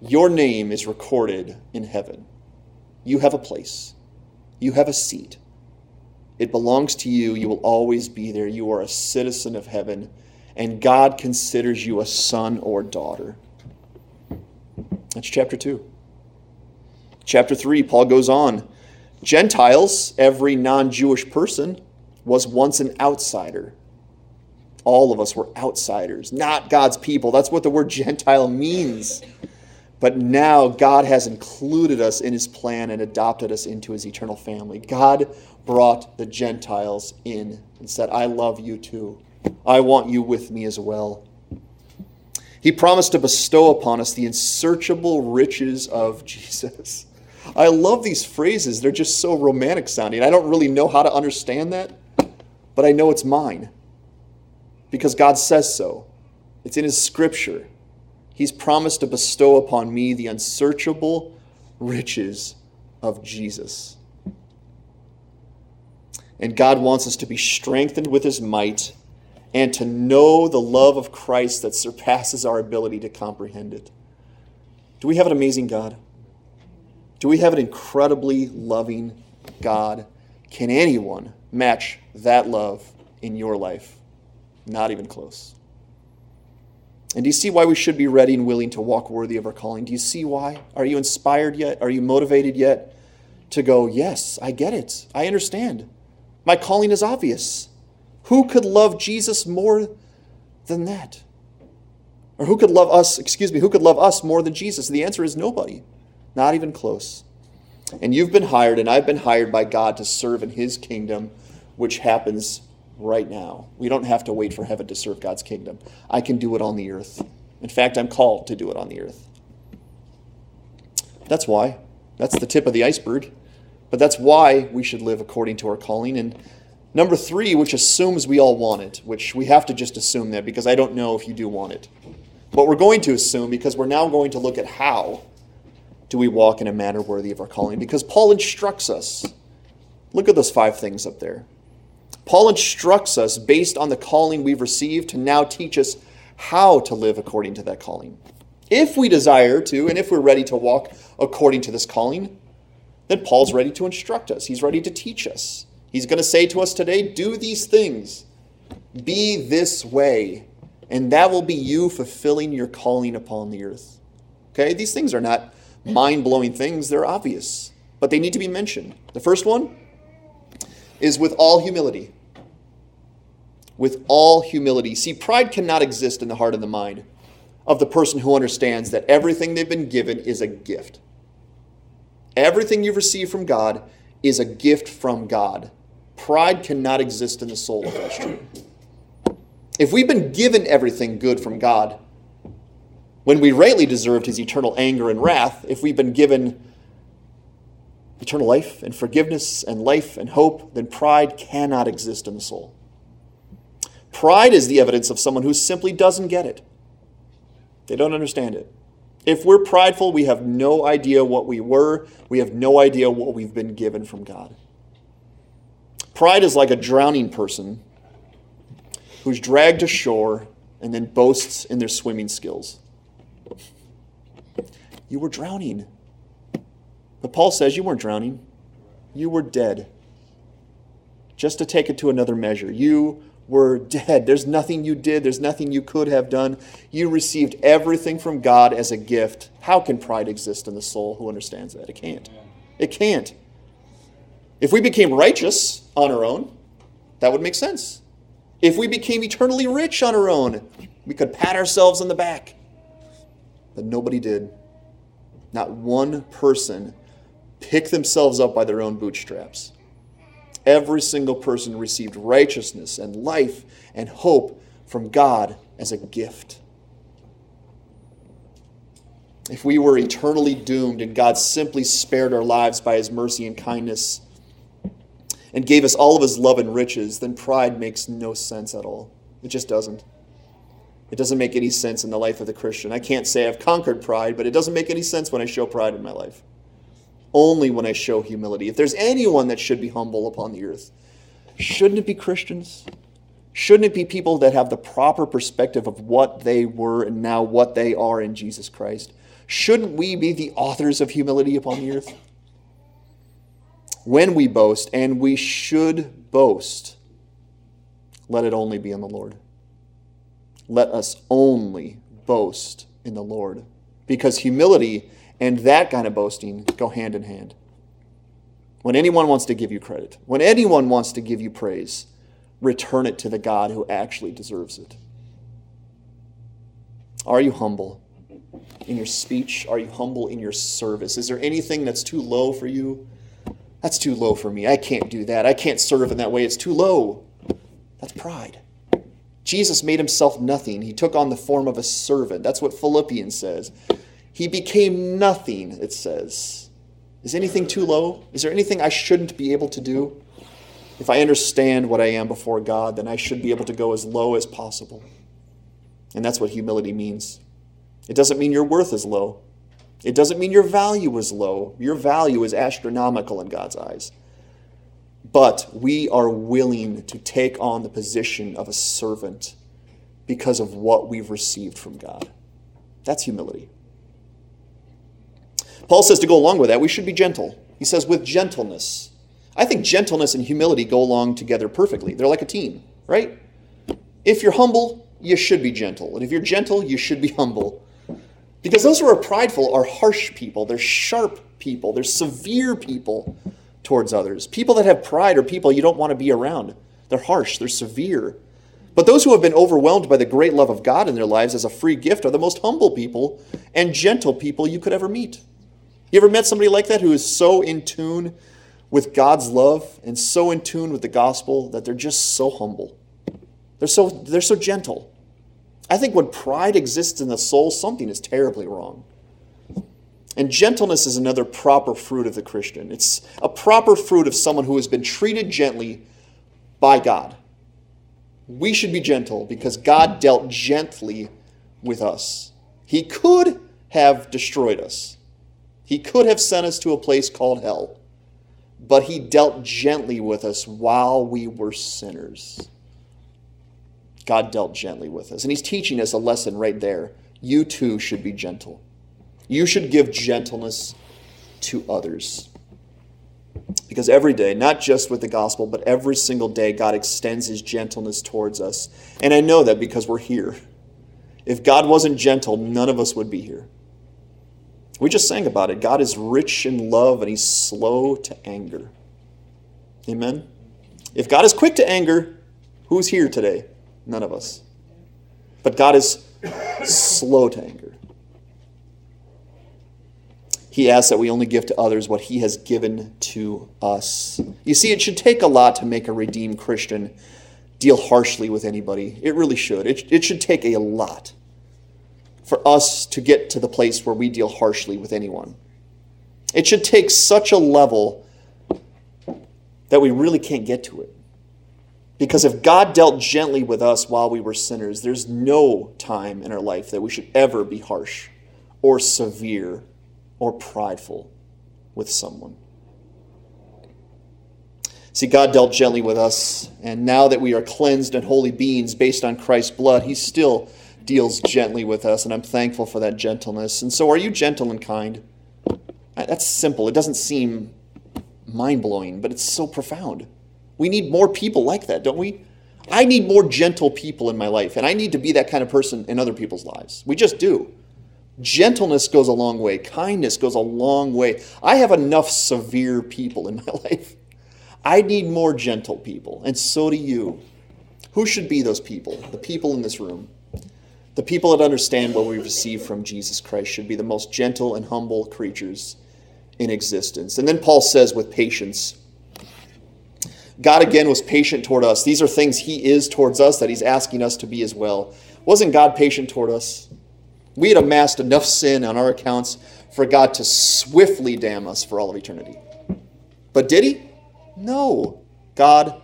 Your name is recorded in heaven. You have a place, you have a seat. It belongs to you. You will always be there. You are a citizen of heaven, and God considers you a son or daughter. That's chapter 2. Chapter 3, Paul goes on. Gentiles, every non Jewish person, was once an outsider all of us were outsiders, not God's people. That's what the word Gentile means. But now God has included us in his plan and adopted us into his eternal family. God brought the Gentiles in and said, I love you too. I want you with me as well. He promised to bestow upon us the unsearchable riches of Jesus. I love these phrases. They're just so romantic sounding. I don't really know how to understand that, but I know it's mine because God says so. It's in His scripture. He's promised to bestow upon me the unsearchable riches of Jesus. And God wants us to be strengthened with His might and to know the love of Christ that surpasses our ability to comprehend it. Do we have an amazing God? Do we have an incredibly loving God? Can anyone match that love in your life? Not even close. And do you see why we should be ready and willing to walk worthy of our calling? Do you see why? Are you inspired yet? Are you motivated yet to go, Yes, I get it. I understand. My calling is obvious. Who could love Jesus more than that? Or who could love us, excuse me, who could love us more than Jesus? The answer is nobody, not even close. And you've been hired, and I've been hired by God to serve in His kingdom, which happens right now. We don't have to wait for heaven to serve God's kingdom. I can do it on the earth. In fact, I'm called to do it on the earth. That's why. That's the tip of the iceberg. But that's why we should live according to our calling. And Number three, which assumes we all want it, which we have to just assume that because I don't know if you do want it. But we're going to assume because we're now going to look at how do we walk in a manner worthy of our calling because Paul instructs us. Look at those five things up there. Paul instructs us based on the calling we've received to now teach us how to live according to that calling. If we desire to, and if we're ready to walk according to this calling, then Paul's ready to instruct us. He's ready to teach us. He's going to say to us today, do these things. Be this way. And that will be you fulfilling your calling upon the earth. Okay? These things are not mind blowing things, they're obvious, but they need to be mentioned. The first one is with all humility. With all humility. See, pride cannot exist in the heart and the mind of the person who understands that everything they've been given is a gift. Everything you've received from God is a gift from God. Pride cannot exist in the soul of Christian. If we've been given everything good from God, when we rightly deserved his eternal anger and wrath, if we've been given eternal life and forgiveness and life and hope, then pride cannot exist in the soul. Pride is the evidence of someone who simply doesn't get it. They don't understand it. If we're prideful, we have no idea what we were, we have no idea what we've been given from God. Pride is like a drowning person who's dragged ashore and then boasts in their swimming skills. You were drowning. But Paul says you weren't drowning, you were dead. Just to take it to another measure, you were dead. There's nothing you did, there's nothing you could have done. You received everything from God as a gift. How can pride exist in the soul who understands that? It can't. It can't. If we became righteous on our own, that would make sense. If we became eternally rich on our own, we could pat ourselves on the back. But nobody did. Not one person picked themselves up by their own bootstraps. Every single person received righteousness and life and hope from God as a gift. If we were eternally doomed and God simply spared our lives by his mercy and kindness, and gave us all of his love and riches, then pride makes no sense at all. It just doesn't. It doesn't make any sense in the life of the Christian. I can't say I've conquered pride, but it doesn't make any sense when I show pride in my life. Only when I show humility. If there's anyone that should be humble upon the earth, shouldn't it be Christians? Shouldn't it be people that have the proper perspective of what they were and now what they are in Jesus Christ? Shouldn't we be the authors of humility upon the earth? when we boast, and we should boast, let it only be in the Lord. Let us only boast in the Lord. Because humility and that kind of boasting go hand in hand. When anyone wants to give you credit, when anyone wants to give you praise, return it to the God who actually deserves it. Are you humble in your speech? Are you humble in your service? Is there anything that's too low for you? That's too low for me. I can't do that. I can't serve in that way. It's too low. That's pride. Jesus made himself nothing. He took on the form of a servant. That's what Philippians says. He became nothing, it says. Is anything too low? Is there anything I shouldn't be able to do? If I understand what I am before God, then I should be able to go as low as possible. And that's what humility means. It doesn't mean your worth is low. It doesn't mean your value is low. Your value is astronomical in God's eyes. But we are willing to take on the position of a servant because of what we've received from God. That's humility. Paul says to go along with that, we should be gentle. He says, with gentleness. I think gentleness and humility go along together perfectly. They're like a team, right? If you're humble, you should be gentle. And if you're gentle, you should be humble. Because those who are prideful are harsh people, they're sharp people, they're severe people towards others. People that have pride are people you don't want to be around. They're harsh, they're severe. But those who have been overwhelmed by the great love of God in their lives as a free gift are the most humble people and gentle people you could ever meet. You ever met somebody like that who is so in tune with God's love and so in tune with the gospel that they're just so humble? They're so, they're so gentle. I think when pride exists in the soul, something is terribly wrong. And gentleness is another proper fruit of the Christian. It's a proper fruit of someone who has been treated gently by God. We should be gentle because God dealt gently with us. He could have destroyed us, He could have sent us to a place called hell, but He dealt gently with us while we were sinners. God dealt gently with us. And He's teaching us a lesson right there. You too should be gentle. You should give gentleness to others. Because every day, not just with the gospel, but every single day, God extends his gentleness towards us. And I know that because we're here. If God wasn't gentle, none of us would be here. We just sang about it. God is rich in love and he's slow to anger. Amen? If God is quick to anger, who's here today? None of us. But God is slow to anger. He asks that we only give to others what He has given to us. You see, it should take a lot to make a redeemed Christian deal harshly with anybody. It really should. It, it should take a lot for us to get to the place where we deal harshly with anyone. It should take such a level that we really can't get to it. Because if God dealt gently with us while we were sinners, there's no time in our life that we should ever be harsh or severe or prideful with someone. See, God dealt gently with us, and now that we are cleansed and holy beings based on Christ's blood, He still deals gently with us, and I'm thankful for that gentleness. And so, are you gentle and kind? Uh, that's simple. It doesn't seem mind blowing, but it's so profound. We need more people like that, don't we? I need more gentle people in my life, and I need to be that kind of person in other people's lives. We just do. Gentleness goes a long way, kindness goes a long way. I have enough severe people in my life. I need more gentle people, and so do you. Who should be those people? The people in this room. The people that understand what we receive from Jesus Christ should be the most gentle and humble creatures in existence. And then Paul says, with patience, God again was patient toward us. These are things He is towards us that He's asking us to be as well. Wasn't God patient toward us? We had amassed enough sin on our accounts for God to swiftly damn us for all of eternity. But did He? No. God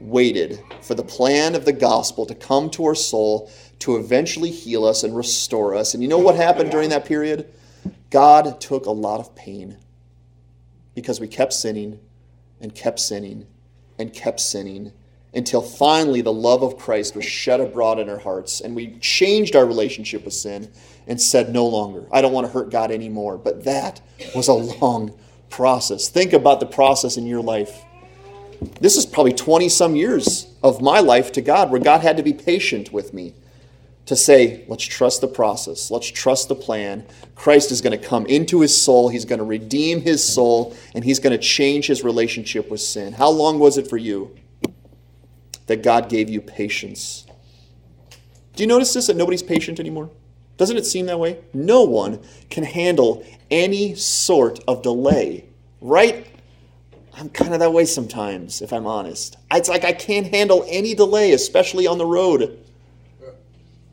waited for the plan of the gospel to come to our soul to eventually heal us and restore us. And you know what happened during that period? God took a lot of pain because we kept sinning and kept sinning and kept sinning until finally the love of Christ was shed abroad in our hearts and we changed our relationship with sin and said, No longer, I don't want to hurt God anymore. But that was a long process. Think about the process in your life. This is probably 20 some years of my life to God where God had to be patient with me to say, let's trust the process, let's trust the plan. Christ is going to come into his soul, he's going to redeem his soul, and he's going to change his relationship with sin. How long was it for you that God gave you patience? Do you notice this that nobody's patient anymore? Doesn't it seem that way? No one can handle any sort of delay, right? I'm kind of that way sometimes, if I'm honest. It's like I can't handle any delay, especially on the road.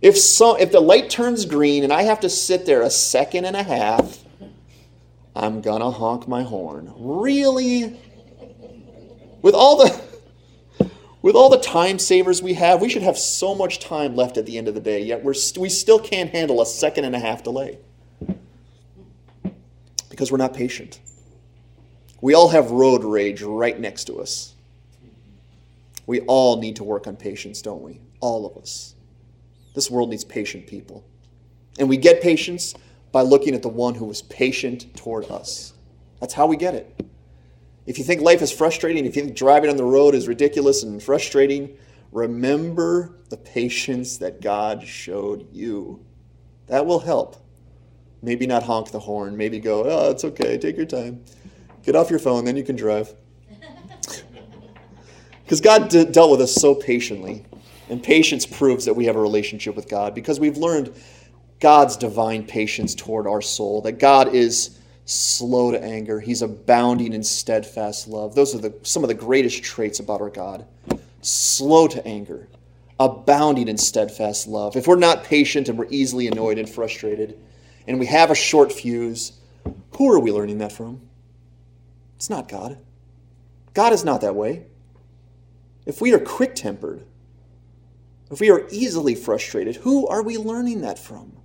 If so, if the light turns green and I have to sit there a second and a half, I'm gonna honk my horn. Really? With all the with all the time savers we have, we should have so much time left at the end of the day, yet we're, we still can't handle a second and a half delay because we're not patient. We all have road rage right next to us. We all need to work on patience, don't we? All of us. This world needs patient people. And we get patience by looking at the one who was patient toward us. That's how we get it. If you think life is frustrating, if you think driving on the road is ridiculous and frustrating, remember the patience that God showed you. That will help. Maybe not honk the horn, maybe go, oh, it's okay, take your time. Get off your phone, then you can drive. Because God dealt with us so patiently. And patience proves that we have a relationship with God because we've learned God's divine patience toward our soul, that God is slow to anger. He's abounding in steadfast love. Those are the, some of the greatest traits about our God. Slow to anger, abounding in steadfast love. If we're not patient and we're easily annoyed and frustrated, and we have a short fuse, who are we learning that from? It's not God. God is not that way. If we are quick tempered, if we are easily frustrated, who are we learning that from?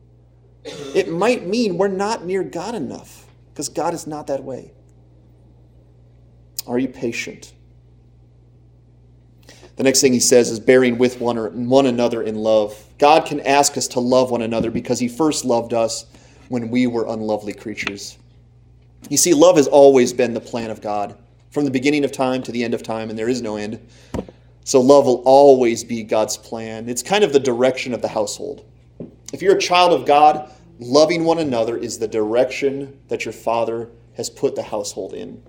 It might mean we're not near God enough because God is not that way. Are you patient? The next thing he says is bearing with one, or, one another in love. God can ask us to love one another because he first loved us when we were unlovely creatures. You see, love has always been the plan of God from the beginning of time to the end of time, and there is no end. So, love will always be God's plan. It's kind of the direction of the household. If you're a child of God, Loving one another is the direction that your Father has put the household in.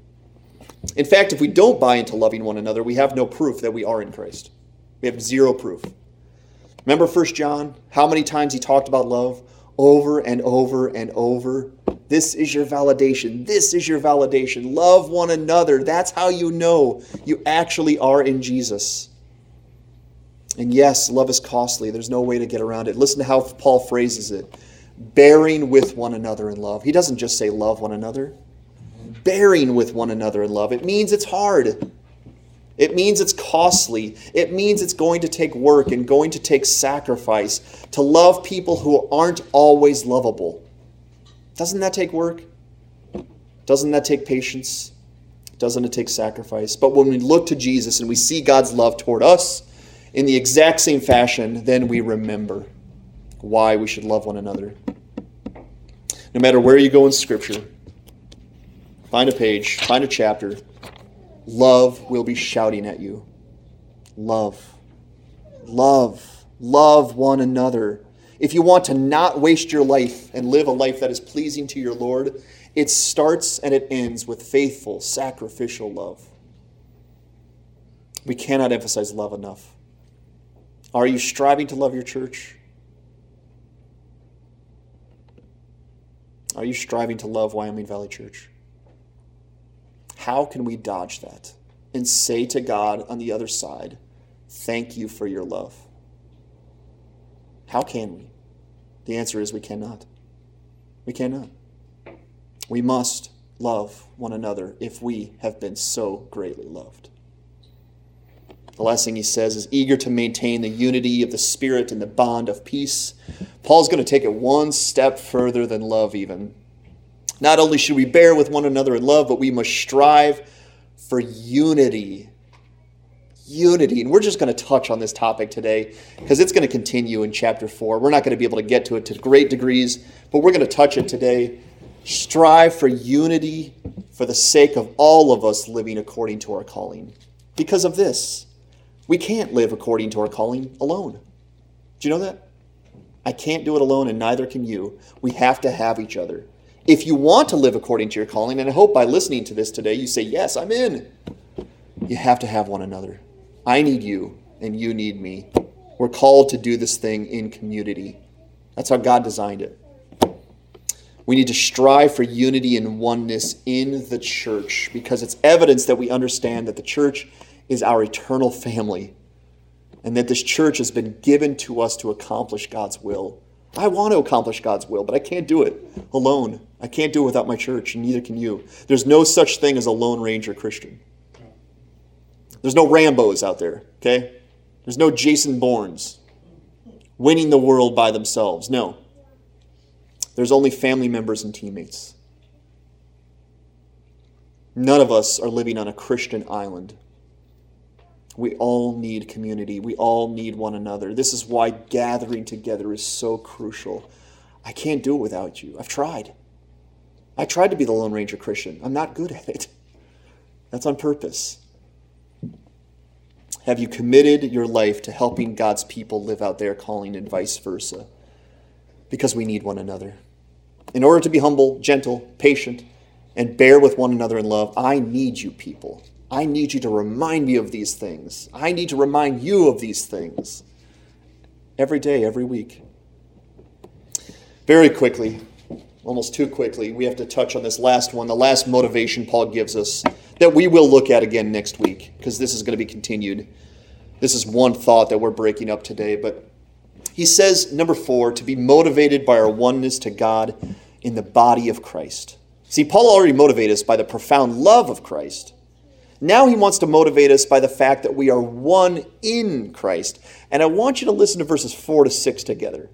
In fact, if we don't buy into loving one another, we have no proof that we are in Christ. We have zero proof. Remember 1 John? How many times he talked about love? Over and over and over. This is your validation. This is your validation. Love one another. That's how you know you actually are in Jesus. And yes, love is costly. There's no way to get around it. Listen to how Paul phrases it bearing with one another in love. He doesn't just say love one another. Bearing with one another in love. It means it's hard. It means it's costly. It means it's going to take work and going to take sacrifice to love people who aren't always lovable. Doesn't that take work? Doesn't that take patience? Doesn't it take sacrifice? But when we look to Jesus and we see God's love toward us in the exact same fashion, then we remember why we should love one another. No matter where you go in Scripture, find a page, find a chapter, love will be shouting at you. Love. Love. Love one another. If you want to not waste your life and live a life that is pleasing to your Lord, it starts and it ends with faithful, sacrificial love. We cannot emphasize love enough. Are you striving to love your church? Are you striving to love Wyoming Valley Church? How can we dodge that and say to God on the other side, Thank you for your love? How can we? The answer is we cannot. We cannot. We must love one another if we have been so greatly loved. The last thing he says is eager to maintain the unity of the Spirit and the bond of peace. Paul's going to take it one step further than love, even. Not only should we bear with one another in love, but we must strive for unity. Unity. And we're just going to touch on this topic today because it's going to continue in chapter 4. We're not going to be able to get to it to great degrees, but we're going to touch it today. Strive for unity for the sake of all of us living according to our calling. Because of this. We can't live according to our calling alone. Do you know that? I can't do it alone, and neither can you. We have to have each other. If you want to live according to your calling, and I hope by listening to this today you say, Yes, I'm in, you have to have one another. I need you, and you need me. We're called to do this thing in community. That's how God designed it. We need to strive for unity and oneness in the church because it's evidence that we understand that the church is our eternal family. and that this church has been given to us to accomplish God's will. I want to accomplish God's will, but I can't do it alone. I can't do it without my church, and neither can you. There's no such thing as a Lone Ranger Christian. There's no Rambos out there, okay? There's no Jason Bournes winning the world by themselves. No. There's only family members and teammates. None of us are living on a Christian island. We all need community. We all need one another. This is why gathering together is so crucial. I can't do it without you. I've tried. I tried to be the Lone Ranger Christian. I'm not good at it. That's on purpose. Have you committed your life to helping God's people live out their calling and vice versa? Because we need one another. In order to be humble, gentle, patient, and bear with one another in love, I need you people. I need you to remind me of these things. I need to remind you of these things every day, every week. Very quickly, almost too quickly, we have to touch on this last one, the last motivation Paul gives us that we will look at again next week because this is going to be continued. This is one thought that we're breaking up today, but he says, number four, to be motivated by our oneness to God in the body of Christ. See, Paul already motivated us by the profound love of Christ. Now he wants to motivate us by the fact that we are one in Christ. And I want you to listen to verses 4 to 6 together.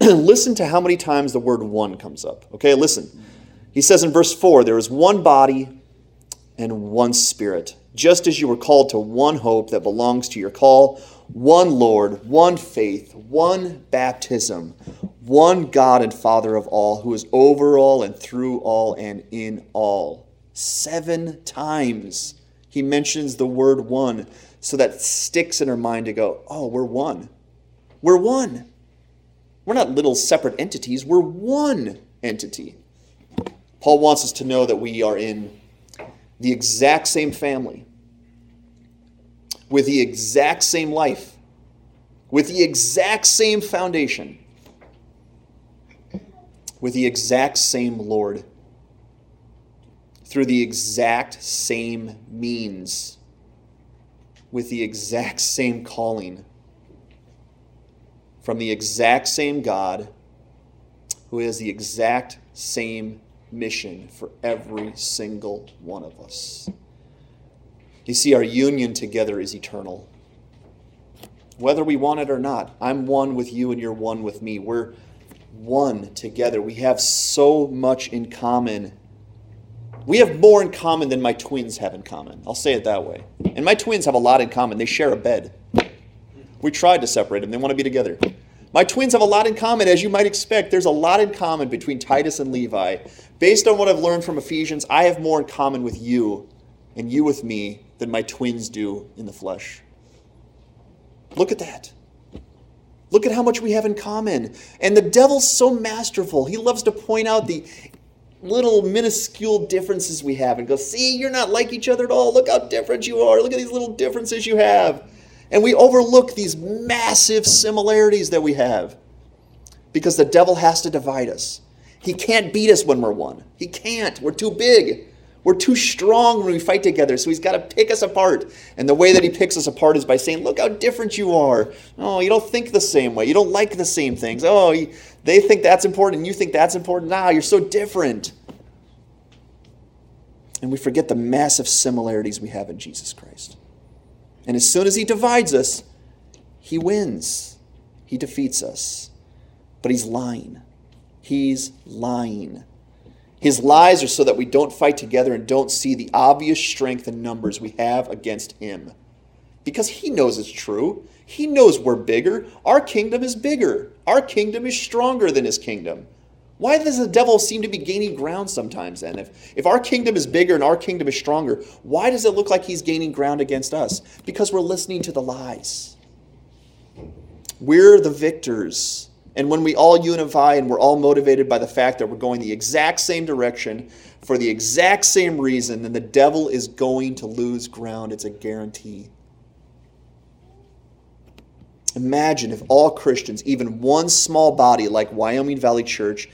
listen to how many times the word one comes up. Okay, listen. He says in verse 4 there is one body and one spirit, just as you were called to one hope that belongs to your call, one Lord, one faith, one baptism, one God and Father of all, who is over all and through all and in all. Seven times he mentions the word one so that sticks in our mind to go, oh, we're one. We're one. We're not little separate entities, we're one entity. Paul wants us to know that we are in the exact same family, with the exact same life, with the exact same foundation, with the exact same Lord through the exact same means, with the exact same calling, from the exact same God who has the exact same mission for every single one of us. You see, our union together is eternal. Whether we want it or not, I'm one with you and you're one with me. We're one together. We have so much in common we have more in common than my twins have in common. I'll say it that way. And my twins have a lot in common. They share a bed. We tried to separate them, they want to be together. My twins have a lot in common, as you might expect. There's a lot in common between Titus and Levi. Based on what I've learned from Ephesians, I have more in common with you and you with me than my twins do in the flesh. Look at that. Look at how much we have in common. And the devil's so masterful. He loves to point out the little minuscule differences we have and go, see, you're not like each other at all. Look how different you are. Look at these little differences you have. And we overlook these massive similarities that we have because the devil has to divide us. He can't beat us when we're one. He can't. We're too big. We're too strong when we fight together, so he's got to pick us apart. And the way that he picks us apart is by saying, Look how different you are. Oh, you don't think the same way. You don't like the same things. Oh, they think that's important and you think that's important. Nah, you're so different. And we forget the massive similarities we have in Jesus Christ. And as soon as he divides us, he wins, he defeats us. But he's lying. He's lying. His lies are so that we don't fight together and don't see the obvious strength and numbers we have against him. Because he knows it's true. He knows we're bigger. Our kingdom is bigger. Our kingdom is stronger than his kingdom. Why does the devil seem to be gaining ground sometimes then? If, if our kingdom is bigger and our kingdom is stronger, why does it look like he's gaining ground against us? Because we're listening to the lies. We're the victors. And when we all unify and we're all motivated by the fact that we're going the exact same direction for the exact same reason, then the devil is going to lose ground. It's a guarantee. Imagine if all Christians, even one small body like Wyoming Valley Church,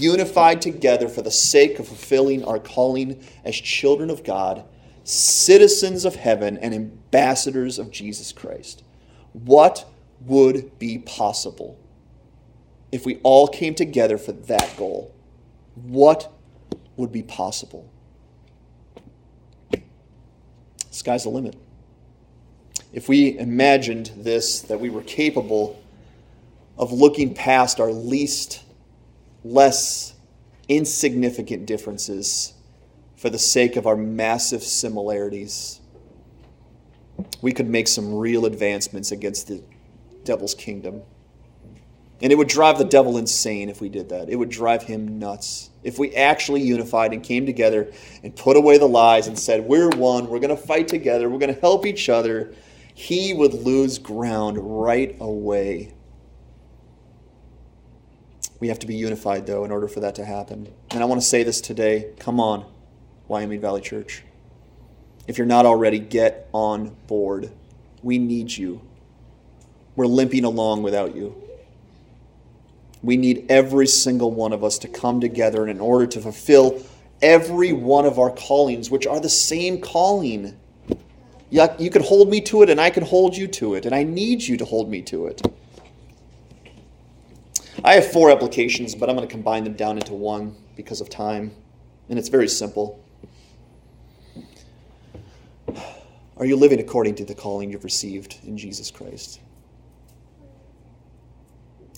unified together for the sake of fulfilling our calling as children of God, citizens of heaven, and ambassadors of Jesus Christ. What would be possible if we all came together for that goal? What would be possible? Sky's the limit. If we imagined this, that we were capable of looking past our least, less insignificant differences for the sake of our massive similarities, we could make some real advancements against the devil's kingdom. And it would drive the devil insane if we did that. It would drive him nuts. If we actually unified and came together and put away the lies and said, We're one, we're going to fight together, we're going to help each other, he would lose ground right away. We have to be unified, though, in order for that to happen. And I want to say this today. Come on, Wyoming Valley Church. If you're not already, get on board. We need you. We're limping along without you. We need every single one of us to come together in order to fulfill every one of our callings, which are the same calling. You can hold me to it, and I can hold you to it, and I need you to hold me to it. I have four applications, but I'm going to combine them down into one because of time, and it's very simple. Are you living according to the calling you've received in Jesus Christ?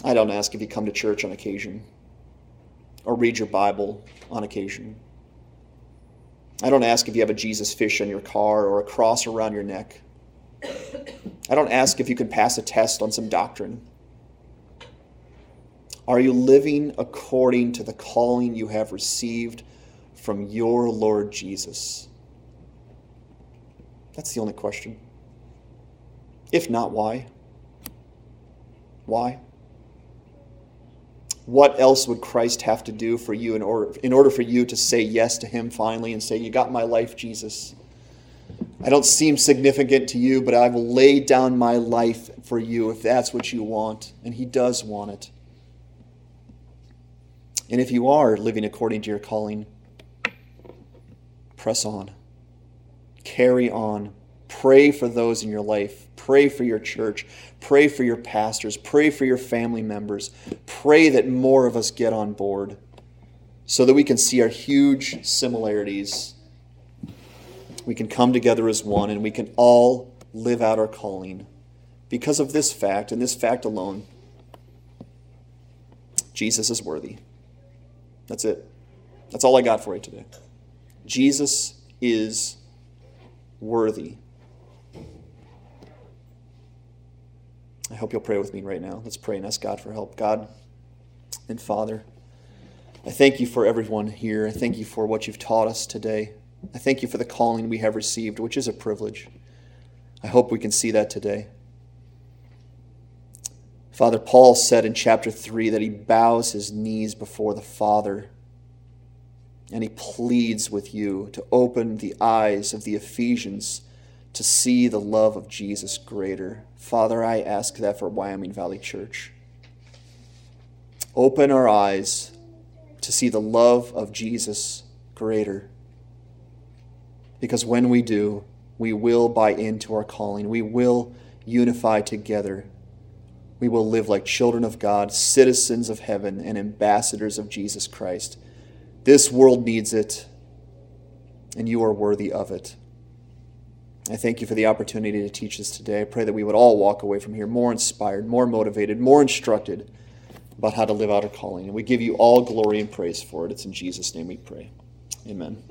I don't ask if you come to church on occasion or read your Bible on occasion. I don't ask if you have a Jesus fish on your car or a cross around your neck. I don't ask if you can pass a test on some doctrine. Are you living according to the calling you have received from your Lord Jesus? That's the only question. If not, why? Why? what else would Christ have to do for you in order, in order for you to say yes to Him finally and say, You got my life, Jesus? I don't seem significant to you, but I will lay down my life for you if that's what you want. And He does want it. And if you are living according to your calling, press on, carry on, pray for those in your life Pray for your church. Pray for your pastors. Pray for your family members. Pray that more of us get on board so that we can see our huge similarities. We can come together as one and we can all live out our calling because of this fact and this fact alone. Jesus is worthy. That's it. That's all I got for you today. Jesus is worthy. I hope you'll pray with me right now. Let's pray and ask God for help. God and Father, I thank you for everyone here. I thank you for what you've taught us today. I thank you for the calling we have received, which is a privilege. I hope we can see that today. Father, Paul said in chapter 3 that he bows his knees before the Father and he pleads with you to open the eyes of the Ephesians to see the love of Jesus greater. Father, I ask that for Wyoming Valley Church. Open our eyes to see the love of Jesus greater. Because when we do, we will buy into our calling. We will unify together. We will live like children of God, citizens of heaven, and ambassadors of Jesus Christ. This world needs it, and you are worthy of it. I thank you for the opportunity to teach this today. I pray that we would all walk away from here more inspired, more motivated, more instructed about how to live out our calling. And we give you all glory and praise for it. It's in Jesus' name we pray. Amen.